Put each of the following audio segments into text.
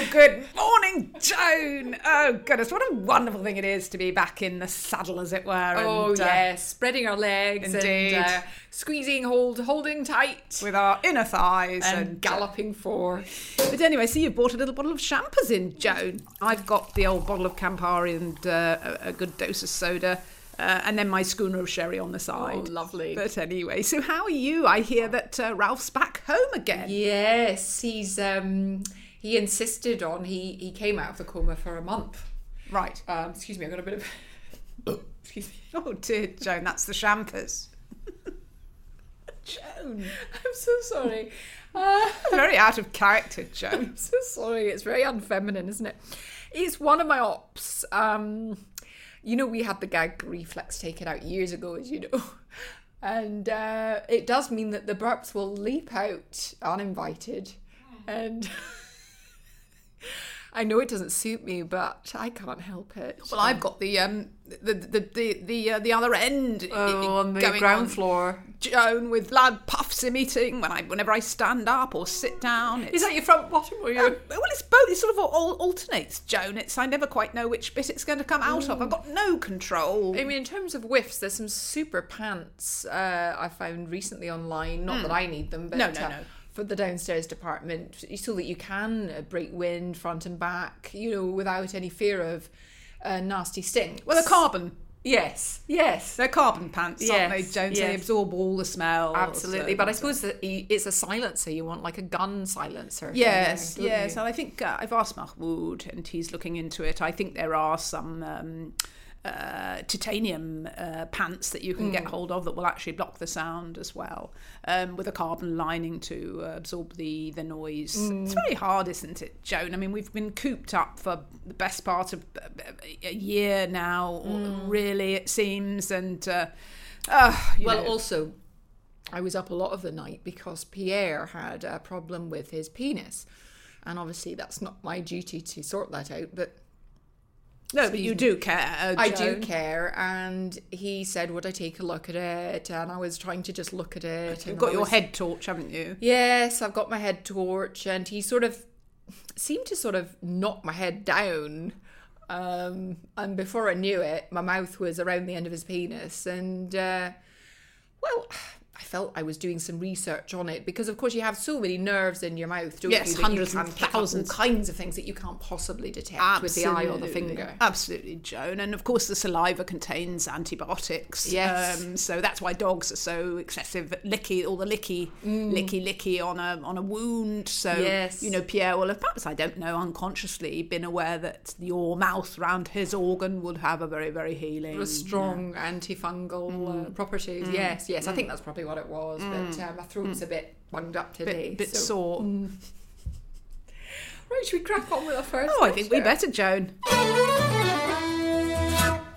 Oh, good morning, Joan. Oh, goodness, what a wonderful thing it is to be back in the saddle, as it were. Oh and, uh, yes, spreading our legs indeed. and uh, squeezing, hold, holding tight, with our inner thighs and, and, galloping for. But anyway, so you've bought a little bottle of champers in, Joan. I've got the old bottle of Campari and uh, a, a good dose of soda. Uh, and then my schooner of sherry on the side. Oh, lovely. But anyway, so how are you? I hear that uh, Ralph's back home again. Yes, he's um he insisted on he he came out of the coma for a month. Right. Um, excuse me, I got a bit of. excuse me. Oh dear, Joan, that's the champers. Joan. I'm so sorry. Uh, Very out of character, Joan. I'm so sorry. It's very unfeminine, isn't it? It's one of my ops. Um, you know, we had the gag reflex taken out years ago, as you know. And uh, it does mean that the burps will leap out uninvited. And I know it doesn't suit me, but I can't help it. Well, I've got the um the the the the, uh, the other end Oh, on the going ground on. floor. Joan with loud puffs emitting when I whenever I stand up or sit down. Is that your front bottom or your. Um, well, it's both. It sort of all alternates, Joan. It's I never quite know which bit it's going to come out of. I've got no control. I mean, in terms of whiffs, there's some super pants uh, I found recently online. Not that I need them, but. No, no, uh, no. For the downstairs department, so that you can uh, break wind front and back, you know, without any fear of uh, nasty stink. well, they're carbon. yes, yes, They're carbon pants, aren't they, Yes, Joan? They absorb all the smell. absolutely. But I suppose that it's a silencer. You want like a gun silencer. Yes, yes, you? and I think uh, I've asked Mahmoud, and he's looking into it. I think there are some um, uh, titanium uh, pants that you can Hmm. get hold of that will actually block the sound as well, um, with a carbon lining to uh, absorb the the noise. Hmm. It's very hard, isn't it, Joan? I mean, we've been cooped up for the best part of uh, a year now, Hmm. really, it seems, and. Uh, uh, you Well, know, also, I was up a lot of the night because Pierre had a problem with his penis. And obviously, that's not my duty to sort that out, but no, but you do care. I do care. And he said, Would I take a look at it? And I was trying to just look at it. You've got I your was- head torch, haven't you? Yes, I've got my head torch. And he sort of seemed to sort of knock my head down. Um, and before I knew it, my mouth was around the end of his penis. And, uh, well, I felt I was doing some research on it because, of course, you have so many nerves in your mouth, don't Yes, you? hundreds you and can pick up thousands. all kinds of things that you can't possibly detect with the eye or the finger. Absolutely, Joan. And of course, the saliva contains antibiotics. Yes. Um, so that's why dogs are so excessive licky, all the licky, licky, licky on a on a wound. So Mm. Yes. you know, Pierre will have perhaps I don't know unconsciously been aware that your mouth round his organ would have a very very healing. with strong antifungal uh, properties. Yes, yes, I think that's probably what it was. But uh, my throat's mm. a bit bunged up today. bit, bit so- sore. Mm. Right, should we crack on with our first? Oh, I think we better, Joan.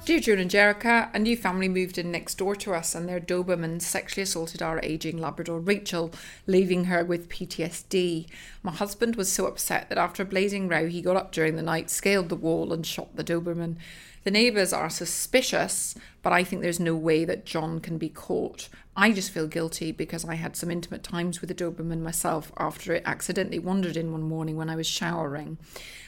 Dear June and Jericha, a new family moved in next door to us and their Doberman sexually assaulted our ageing Labrador Rachel, leaving her with PTSD. My husband was so upset that after a blazing row, he got up during the night, scaled the wall, and shot the Doberman. The neighbours are suspicious, but I think there's no way that John can be caught. I just feel guilty because I had some intimate times with the Doberman myself after it accidentally wandered in one morning when I was showering.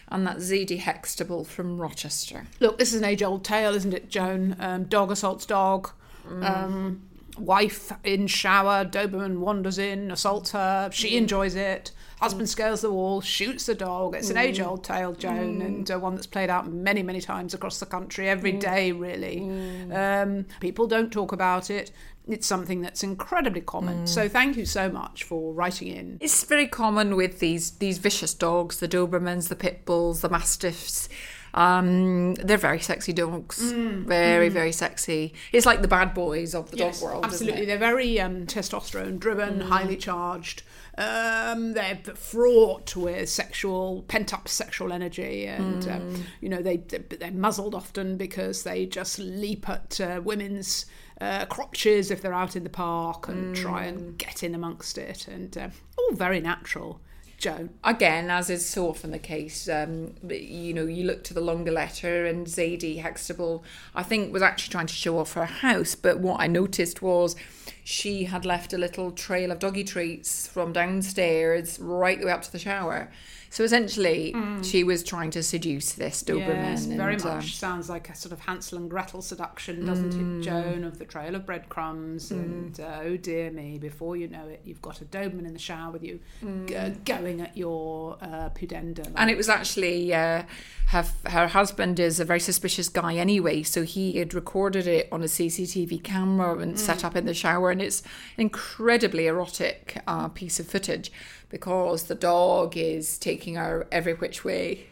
And that Zadie Hextable from Rochester. Look, this is an age old tale, isn't it, Joan? Um, dog assaults dog. Mm. Um, wife in shower, Doberman wanders in, assaults her. She mm. enjoys it. Husband mm. scales the wall, shoots the dog. It's an mm. age-old tale, Joan, and uh, one that's played out many, many times across the country every day. Really, um, people don't talk about it. It's something that's incredibly common. So, thank you so much for writing in. It's very common with these these vicious dogs, the Dobermans, the pit bulls, the mastiffs. Um, they're very sexy dogs, very very sexy. It's like the bad boys of the dog world. absolutely. They're very um, testosterone driven, highly charged. Um, they're fraught with sexual pent up sexual energy, and um, you know they they're muzzled often because they just leap at uh, women's. Uh, crotches if they're out in the park and try and get in amongst it, and uh, all very natural. Joan. Again, as is so often the case, um, you know, you look to the longer letter, and Zadie Hextable, I think, was actually trying to show off her house. But what I noticed was she had left a little trail of doggy treats from downstairs right the way up to the shower. So essentially, she was trying to seduce this Doberman. Yes, very and, much um, sounds like a sort of Hansel and Gretel seduction, doesn't it, Joan? Of the trail of breadcrumbs, and uh, oh dear me, before you know it, you've got a Doberman in the shower with you, g- going at your uh, pudenda. And it was actually uh, her her husband is a very suspicious guy anyway, so he had recorded it on a CCTV camera and set up in the shower, and it's an incredibly erotic uh, piece of footage because the dog is taking her every which way.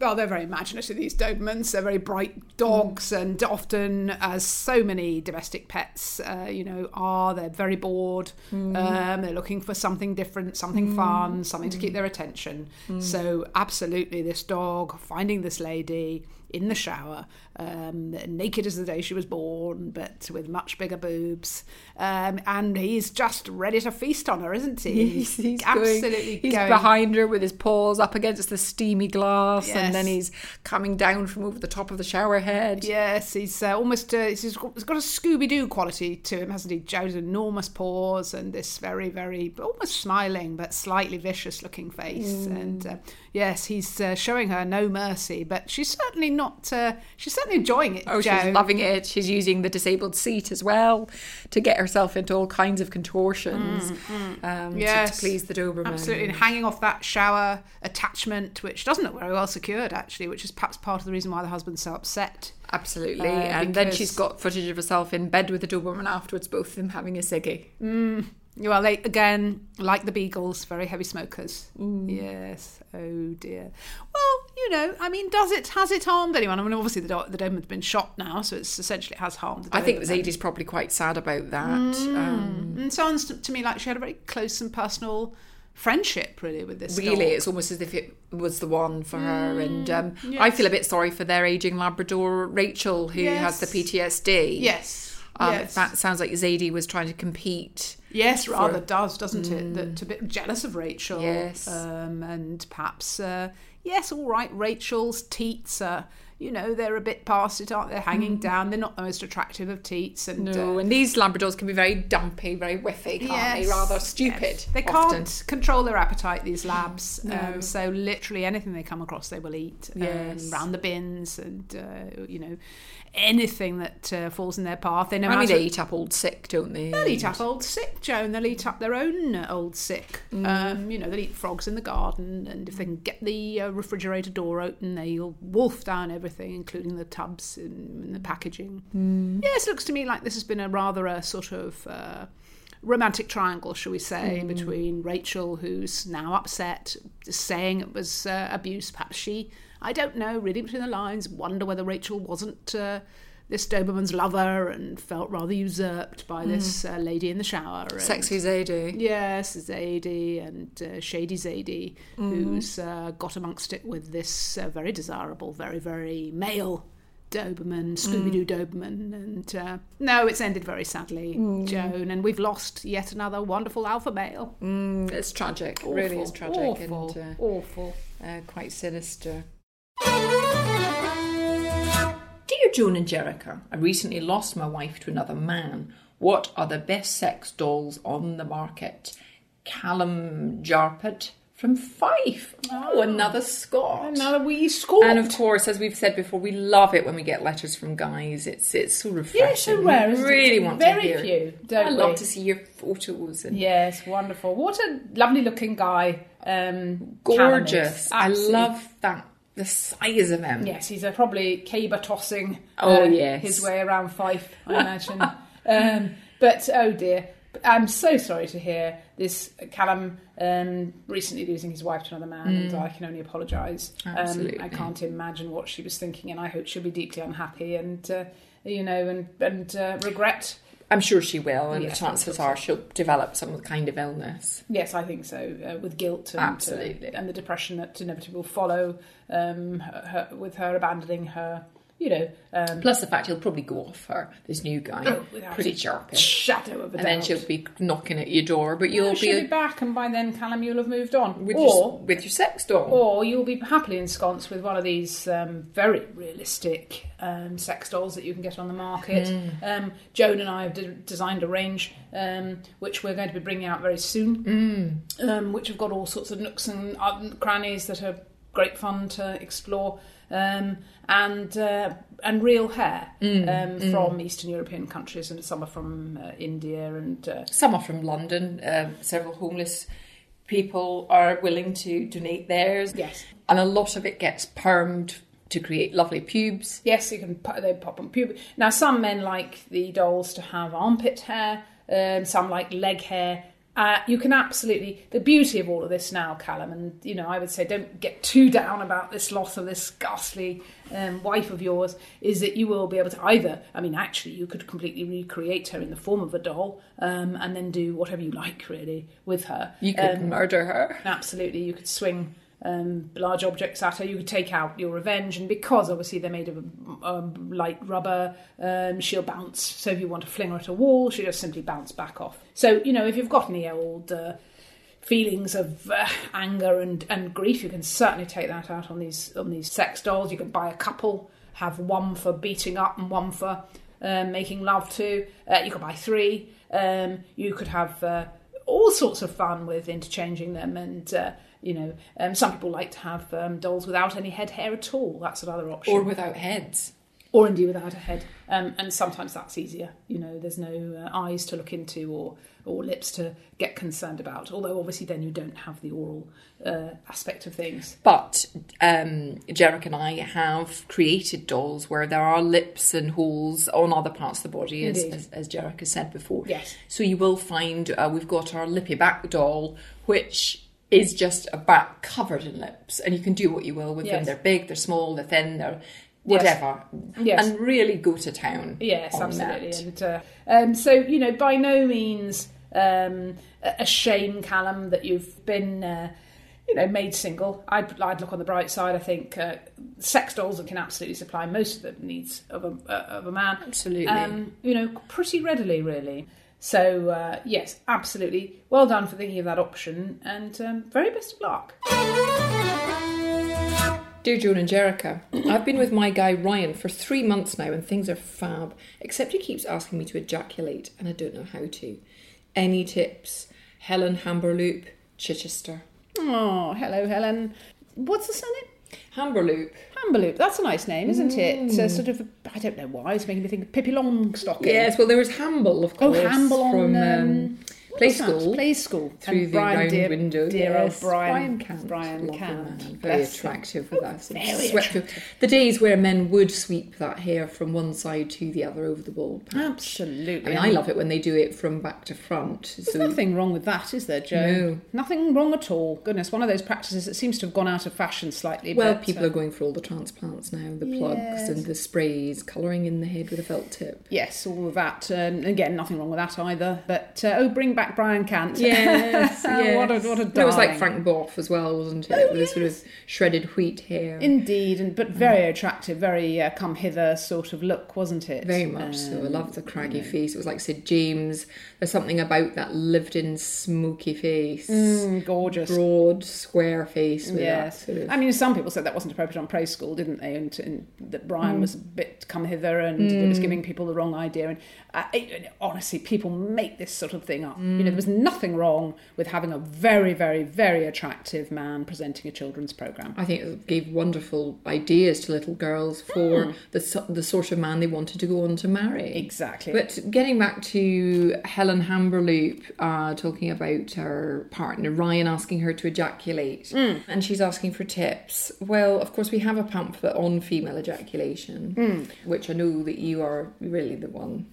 well, they're very imaginative, these Dobermans. They're very bright dogs, mm. and often, as so many domestic pets, uh, you know, are, they're very bored. Mm. Um, they're looking for something different, something mm. fun, something to keep their attention. So, absolutely, this dog finding this lady in the shower, um, naked as the day she was born, but with much bigger boobs. Um, and he's just ready to feast on her, isn't he? He's, he's absolutely going, he's going. behind her with his paws up against the steamy glass, and then he's coming down from over the top of the shower head. Yes, he's uh, almost uh, he's got, a Scooby Doo quality to him, hasn't he? Joe's enormous paws and this very, very almost smiling but slightly vicious looking face. And uh, yes, he's uh, showing her no mercy, but she's certainly not. Uh, she's certainly enjoying it. Oh, Joe. she's loving it. She's using the disabled seat as well to get herself into all kinds of contortions Um, to- to, Mm, please the Doberman. Absolutely, and hanging off that shower attachment, which doesn't look very well secured, actually, which is perhaps part of the reason why the husband's so upset. Absolutely. Uh, and then she's got footage of herself in bed with the Doberman afterwards, both of them having a ciggy. Well, they again, like the beagles, very heavy smokers. Mm. Yes. Oh dear. You know, I mean, does it has it harmed anyone? I mean, obviously the do- the Doberman's been shot now, so it's essentially it has harmed. The I think. Zadie's probably quite sad about that. Mm. Um, And sounds to, me like she had a very close and personal friendship, really, with this. really, dog. it's almost as if it was the one for her. And um, I feel a bit sorry for their aging Labrador, Rachel, who has the PTSD. Yes. Um, yes. That sounds like Zadie was trying to compete. Yes, rather does, doesn't it? That to be jealous of Rachel. Yes. Um, and perhaps, uh, yes, all right, Rachel's teats are, you know, they're a bit past it, aren't they? Hanging down. They're not the most attractive of teats. And No, uh, and these Labradors can be very dumpy, very whiffy, can't they? Yes, Rather yes. stupid. They often. can't control their appetite, these labs. No. Um, so literally anything they come across, they will eat. Yes. Um, round the bins and, uh, you know, anything that uh, falls in their path. They know I mean, to they eat up old sick, don't they? They'll eat up old sick, Joan. They'll eat up their own old sick. Um, you know, they'll eat frogs in the garden, and if they can get the uh, refrigerator door open, they'll wolf down everything, including the tubs and, the packaging. Yes, it looks to me like this has been a rather a sort of. Uh, Romantic triangle, shall we say, between Rachel, who's now upset, saying it was uh, abuse. Perhaps she, I don't know, reading between the lines, wonder whether Rachel wasn't uh, this Doberman's lover and felt rather usurped by this uh, lady in the shower. and- Sexy Zadie. Yes, Zadie and uh, Shady Zadie, who's uh, got amongst it with this uh, very desirable, very, very male Doberman, Scooby Doo Doberman. And uh, no, it's ended very sadly, Joan, and we've lost yet another wonderful alpha male. Mm, it's tragic. It really is tragic Awful, and awful. uh, quite sinister. Joan and Jericha, I recently lost my wife to another man. What are the best sex dolls on the market? Callum Jarpet from Fife. Oh, another Scot. Another wee Scot. And of course, as we've said before, we love it when we get letters from guys. It's it's so refreshing. Yeah, so rare. We really want Very to hear. few, don't I love to see your photos and Yes, wonderful. What a lovely looking guy. Um, gorgeous. I love that the size of him. Yes, he's a probably caber tossing. Oh, uh, yes. his way around Fife, I imagine. um, but oh dear, I'm so sorry to hear this. Callum um, recently losing his wife to another man, and I can only apologise. Um, Mm. Absolutely. I can't imagine what she was thinking, and I hope she'll be deeply unhappy and uh, you know and and uh, regret. I'm sure she will, and the chances are she'll develop some kind of illness. Yes, I think so. Uh, with guilt and, uh, Absolutely. and the depression that inevitably will follow um, her, with her abandoning her. You know, um, Plus the fact he'll probably go off her, this new guy, Oh, pretty a sharpish. shadow of a And doubt. then she'll be knocking at your door, but you'll be, be back, and by then, Callum, you'll have moved on. with, or, your, with your sex doll. or you'll be happily ensconced with one of these um, very realistic um, sex dolls that you can get on the market. Um, Joan and I have de- designed a range um, which we're going to be bringing out very soon, um, which have got all sorts of nooks and uh, crannies that are great fun to explore. Um, and uh, and real hair Hmm. um, from Eastern European countries, and some are from uh, India and uh, Some are from London. Um, several homeless people are willing to donate theirs. Yes. And a lot of it gets permed to create lovely pubes. Yes, you can put, they pop on pubic. Now, some men like the dolls to have armpit hair. Um, some like leg hair. Uh, you can absolutely the beauty of all of this now, Callum, and you know I would say don't get too down about this loss of this ghastly um, wife of yours. Is that you will be able to either, I mean, actually, you could completely recreate her in the form of a doll, um, and then do whatever you like really with her. You could Um, murder her. Absolutely, you could swing um, large objects at her. You could take out your revenge, and because obviously they're made of um, light rubber, um, she'll bounce. So if you want to fling her at a wall, she'll just simply bounce back off. So you know, if you've got any old uh, feelings of uh, anger and, and grief, you can certainly take that out on these on these sex dolls. You can buy a couple, have one for beating up and one for um, making love to. Uh, you could buy three. Um, you could have uh, all sorts of fun with interchanging them and. You know, um, some people like to have um, dolls without any head hair at all. That's another option Or without heads. or indeed without a head. Um, and sometimes that's easier. You know, there's no uh, eyes to look into or or lips to get concerned about. Although obviously then you don't have the oral uh, aspect of things. But um, Jericha and I have created dolls where there are lips and holes on other parts of the body, as, as, as Jericha has said before. Yes. So you will find uh, we've got our lippy back doll, which is just a back covered in lips, and you can do what you will with them. They're big, they're small, they're thin, they're whatever. Yes. And really go to town. Yes, absolutely. that. And uh, um, so you know, by no means um, a a shame, Callum, that you've been. Uh, you know, made single. I'd, I'd look on the bright side. I think uh, sex dolls that can absolutely supply most of the needs of a uh, of a man. Absolutely. Um, you know, pretty readily, really. So uh, yes, absolutely. Well done for thinking of that option, and um, very best of luck. Dear Joan and Jericha, I've been with my guy Ryan for three months now and things are fab, except he keeps asking me to ejaculate and I don't know how to. Any tips? Helen Hamberloop, Chichester. Oh, hello, Helen. What's the surname? Hamberloop. Hamberloop. That's a nice name, isn't it? It's a sort of, I don't know why, it's making me think of Pippi Longstocking. Yes, well, there was Hamble, of course. Oh, course. Hamble on from um, what Play that? School. Play School. Through and the Brian round dear, window. Dear yes. old Brian. Brian Cant. Brian Cant. man, Very attractive with us. Very swept The days where men would sweep that hair from one side to the other over the bald patch. Absolutely. I mean, I love it when they do it from back to front. There's So nothing wrong with that, is there, Joe? No. Nothing wrong at all. Goodness, one of those practices that seems to have gone out of fashion slightly. Well, but, people uh, are going for all the transplants now, the plugs and the sprays, colouring in the head with a felt tip. Yes, all of that. Um, again, nothing wrong with that either. But uh, oh, bring back Brian Cant. Yes, yes. what a what a It was like. Frank Bough as well, wasn't it? With his sort of shredded wheat hair. Indeed, and but very attractive, very uh, come hither sort of look, wasn't it? Very much so. I Um, love the craggy face. It was like Sid James. There's something about that lived-in smoky face, mm, gorgeous. broad, square face with Yes, sort of. I mean, some people said that wasn't appropriate on Play School, didn't they? And, and that Brian was a bit come hither and it was giving people the wrong idea. And uh, it, honestly, people make this sort of thing up. You know, there was mm. nothing wrong with having a very, very, very attractive man presenting a children's program. I think it gave wonderful ideas to little girls for hmm. the the sort of man they wanted to go on to marry. Exactly. But getting back to Helen Hamberloop uh, talking about her partner Ryan asking her to ejaculate, hmm. and she's asking for tips. Well, of course, we have a pamphlet on female ejaculation, hmm. which I know that you are really the one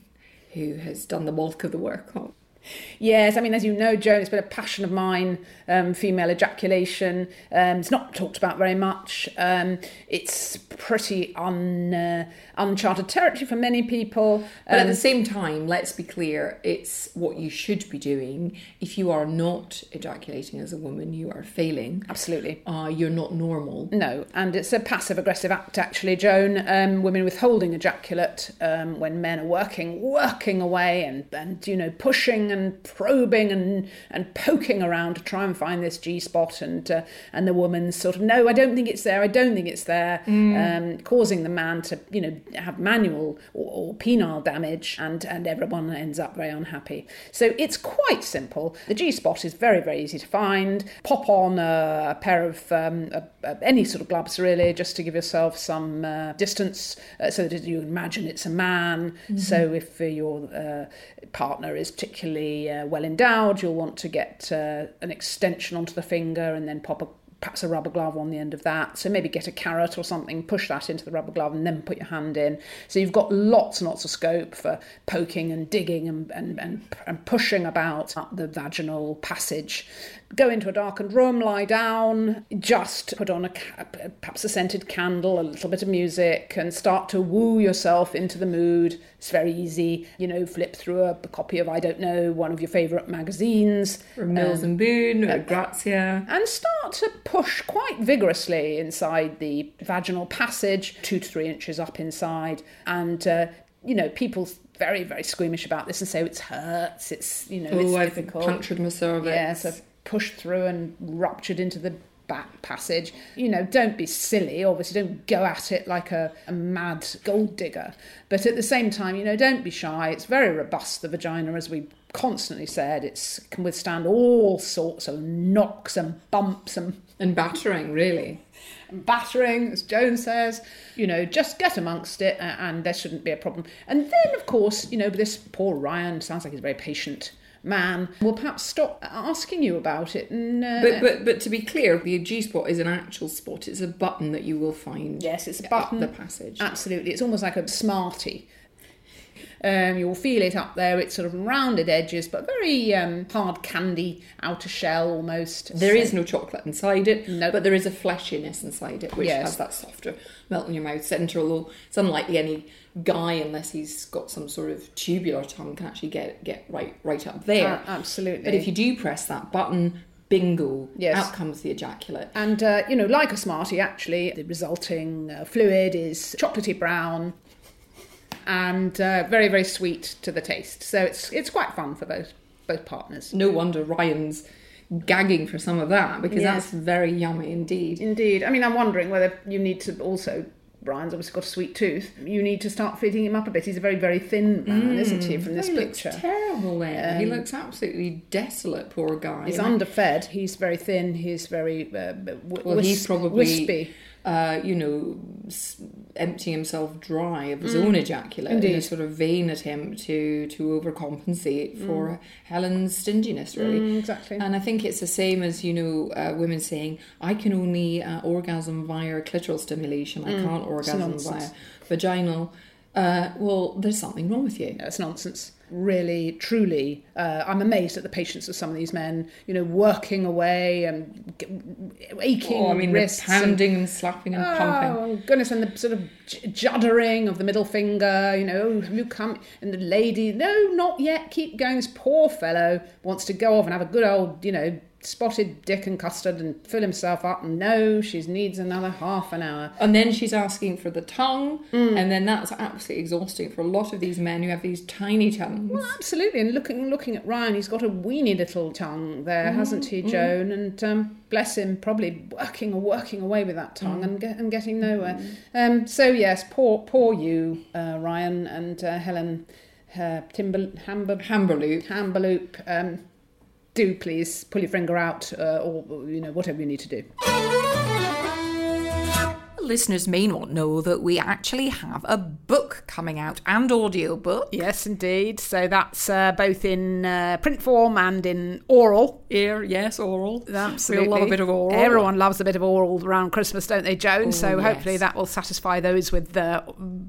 who has done the bulk of the work on. Yes, I mean, as you know, Joan, it's been a passion of mine, um, female ejaculation. Um, it's not talked about very much. Um, it's pretty un, uh, uncharted territory for many people. But at Um, the same time, let's be clear, it's what you should be doing. If you are not ejaculating as a woman, you are failing. absolutely. Uh, you're not normal. No, and it's a passive aggressive act, actually, Joan. Um, women withholding ejaculate um, when men are working, working away and, and you know, pushing and probing and, and poking around to try and find this G spot. And, uh, and the woman's sort of, no, I don't think it's there, I don't think it's there, um, causing the man to, you know, have manual or, or penile damage, and, and everyone ends up very unhappy. So it's quite simple. The G spot is very, very easy to find. Pop on a, a pair of um, a, a- any sort of gloves, really, just to give yourself some uh, distance uh, so that you imagine it's a man. So if uh, your uh, partner is particularly uh, well endowed, you'll want to get uh, an extension onto the finger and then pop a perhaps a rubber glove on the end of that. So maybe get a carrot or something, push that into the rubber glove, and then put your hand in. So you've got lots and lots of scope for poking and digging and, and, and, and pushing about up the vaginal passage. Go into a darkened room, lie down, just put on a perhaps a scented candle, a little bit of music, and start to woo yourself into the mood. It's very easy. You know, flip through a, a copy of I don't know one of your favourite magazines, Or Mills and Boon, or Grazia. and start to push quite vigorously inside the vaginal passage, two to three inches up inside. And, uh, you know, people very, very squeamish about this and say it hurts, it's, you know, Oh, it's I've difficult. punctured my cervix. Yeah, so pushed through and ruptured into the back passage. You know, don't be silly. Obviously, don't go at it like a, a mad gold digger. But at the same time, you know, don't be shy. It's very robust, the vagina, as we constantly said. It can withstand all sorts of knocks and bumps and And battering, really. And battering, as Joan says. You know, just get amongst it, a- and there shouldn't be a problem. And then, of course, you know, this poor Ryan sounds like he's very patient man. Will perhaps stop asking you about it. And, uh, But, but but to be clear, the G spot is an actual spot. It's a button that you will find. Yes, it's a button. the passage. Absolutely. It's almost like a Smartie. Um, you'll feel it up there. It's sort of rounded edges, but very um, hard candy outer shell almost. There is no chocolate inside it, No. but there is a fleshiness inside it, which Yes. has that softer melt in your mouth centre. Although it's unlikely any guy, unless he's got some sort of tubular tongue, can actually get get right right up there. Uh, absolutely. But if you do press that button, bingo, Yes. out comes the ejaculate. And, uh, you know, like a Smartie, actually, the resulting uh, fluid is chocolatey brown and uh, very, very sweet to the taste. So it's it's quite fun for both both partners. No wonder Ryan's gagging for some of that because Yes. that's very yummy indeed. Indeed. I mean, I'm wondering whether you need to also. Brian's obviously got a sweet tooth. You need to start feeding him up a bit. He's a very, very thin man, isn't he, from this he looks picture? terrible there. he looks absolutely desolate, poor guy. He's underfed. He's very thin. He's very uh, w- Well, he's probably, wispy. uh, you know, emptying himself dry of his own ejaculate in a Mm. Sort of vain attempt to to overcompensate for Helen's stinginess, really. Mm, exactly. And I think it's the same as you know, uh, women saying, "I can only uh, orgasm via clitoral stimulation. I can't orgasm Mm. via vaginal." Uh, well, there's something wrong with you. It's nonsense. Really, truly, uh, I'm amazed at the patience of some of these men. You know, working away and g- aching Oh, I mean, wrists and- pounding and slapping and pumping. Oh goodness, and the sort of j- juddering of the middle finger, you know, "Oh, have you come? And the lady, no, not yet, keep going. This poor fellow wants to go off and have a good old, you know, spotted dick and custard and fill himself up. And no, she needs another half an hour. And then she's asking for the tongue, Mm. and then that's absolutely exhausting for a lot of these men who have these tiny tongues. Well, absolutely. And looking looking at Ryan, he's got a weeny little tongue there, hasn't he, Joan? And um, bless him, probably working or working away with that tongue and, get, and getting nowhere. Um, so yes, poor poor you, uh, Ryan and uh, Helen uh, Timber Hamber Hamberloop. Hamberloop. Um, do please pull your finger out uh, or you know whatever you need to do. Listeners may not know that we actually have a book coming out and audio book. Yes, indeed. So that's uh, both in uh, print form and in oral. Ear, yes, oral. Absolutely. We all love a bit of oral. Everyone loves a bit of oral around Christmas, don't they, Joan? Oh, so hopefully that will satisfy those with the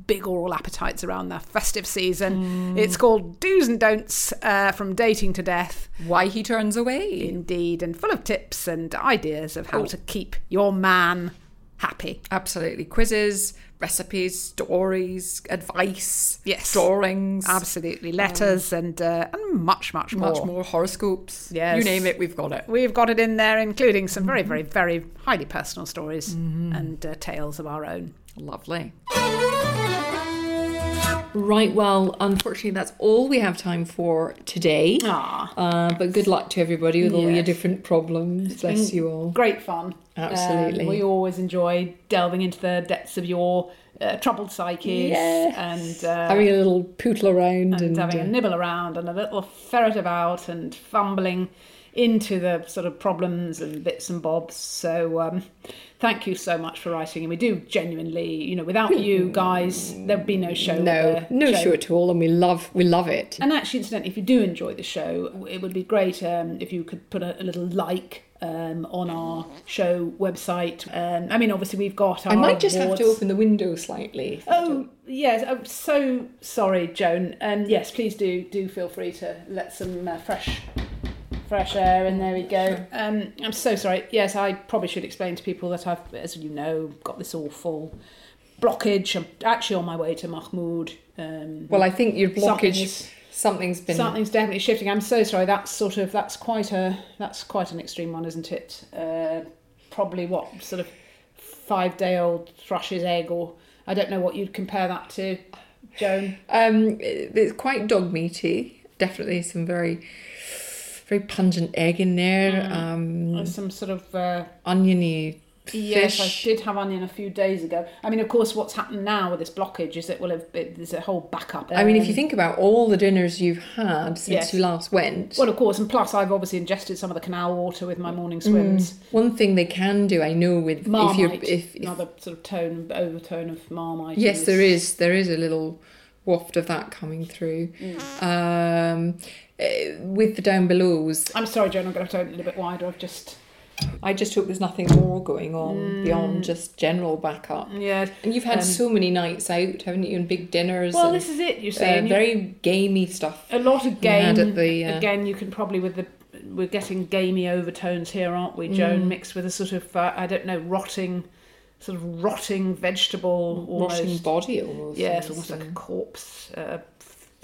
big oral appetites around the festive season. Mm. It's called Do's and Don'ts uh, from Dating to Death. Why he turns away. Indeed, and full of tips and ideas of how Oh. to keep your man happy. Absolutely. Quizzes, recipes, stories, advice, Yes. drawings, Absolutely, letters and uh, and much, much more. much more horoscopes. Yes. You name it, we've got it. We've got it in there, including some very, very, very highly personal stories and uh, tales of our own. Lovely. Right, well, unfortunately, that's all we have time for today. Uh, but good luck to everybody with all your different problems. Bless you all. great fun. Absolutely. Um, we always enjoy delving into the depths of your uh, troubled psyches Yes. and uh, Having a little pootle around and and, having uh, a nibble around and a little ferret about and fumbling into the sort of problems and bits and bobs. So um, thank you so much for writing. And we do genuinely, you know, without you guys, there'd be no show. no, uh, no show at all, and we love we love it. And actually, incidentally, if you do enjoy the show, it would be great um, if you could put a, a little like um, on our show website. Um, I mean, obviously, we've got our I might just have to open the window slightly. Oh yes, I'm so sorry, Joan. And yes, please do do feel free to let some uh, fresh fresh air and There we go. Um, I'm so sorry. Yes, I probably should explain to people that I've, as you know, got this awful blockage. I'm actually on my way to Mahmoud. Um, Well, I think your blockage, is- something's been. Something's definitely shifting. I'm so sorry. That's sort of that's quite a that's quite an extreme one, isn't it? Uh, probably what sort of five day old thrush's egg, or I don't know what you'd compare that to, Joan. Um, it's quite dog meaty. Definitely some very, very pungent egg in there. Um, Some sort of uh, oniony yes, I did have onion a few days ago. I mean, of course, what's happened now with this blockage is that will have it, there's a whole backup. I mean, if Um, you think about all the dinners you've had since Yes. you last went, well, of course, and plus I've obviously ingested some of the canal water with my morning swims. one thing they can do, I know, with if you're Marmite, if, if another sort of tone overtone of marmite. Yes, there is. There is a little waft of that coming through. Um, eh, with the down belows, I'm sorry, Joan. I'm going to have to open it a little bit wider. I've just I just hope there's nothing more going on beyond just general backup. yeah. And you've had Um, so many nights out, haven't you? And big dinners. Well, and, this is it. You see, uh, very gamey stuff. a lot of game. at the, uh, Again, you can probably with the we're getting gamey overtones here, aren't we, Mm. Joan? Mixed with a sort of uh, I don't know, rotting, sort of rotting vegetable, almost. Rotting body almost. Yeah, it's Yes, almost like a uh, corpse,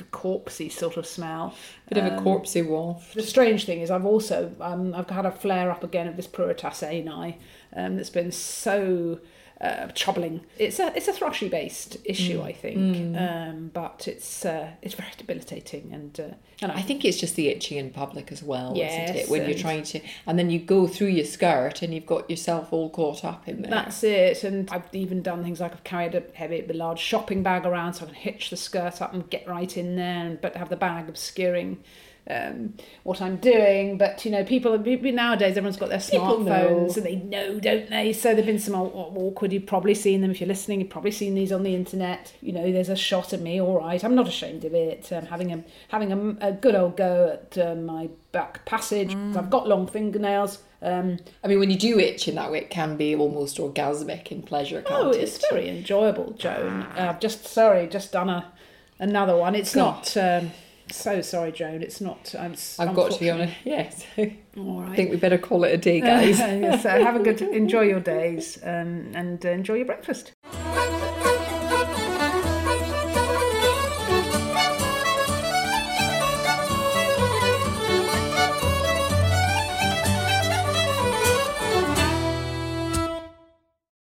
uh, corpsey sort of smell. bit of a Um, corpsey waft. The strange thing is, I've also um, I've had a flare up again of this Pruritus ani um, that's been so uh, troubling. It's a it's a thrushy based issue, I think, um, but it's uh, it's very debilitating and uh, and I think it's just the itching in public as well, isn't it? When you're trying to, and then you go through your skirt and you've got yourself all caught up in there. That's it, and I've even done things like I've carried a heavy, a large shopping bag around so I can hitch the skirt up and get right in there, and, but have the bag obscuring um, what I'm doing. But you know, people nowadays, everyone's got their smartphones, and they know, don't they? So there've been some aw- aw- awkward. You've probably seen them if you're listening. You've probably seen these on the internet. You know, there's a shot of me. All right, I'm not ashamed of it. Um, having a having a, a good old go at uh, my back passage. I've got long fingernails. Um, I mean, when you do itch in that way, it can be almost orgasmic in pleasure. Can't Oh, it? it's very enjoyable, Joan. Uh, I've just sorry, just done a another one. It's God. not. Um, so sorry, Joan. It's not. Um, s- I've got to be honest. Yes. All I think we better call it a day, guys. yes, uh, have a good. Enjoy your days um, and uh, enjoy your breakfast.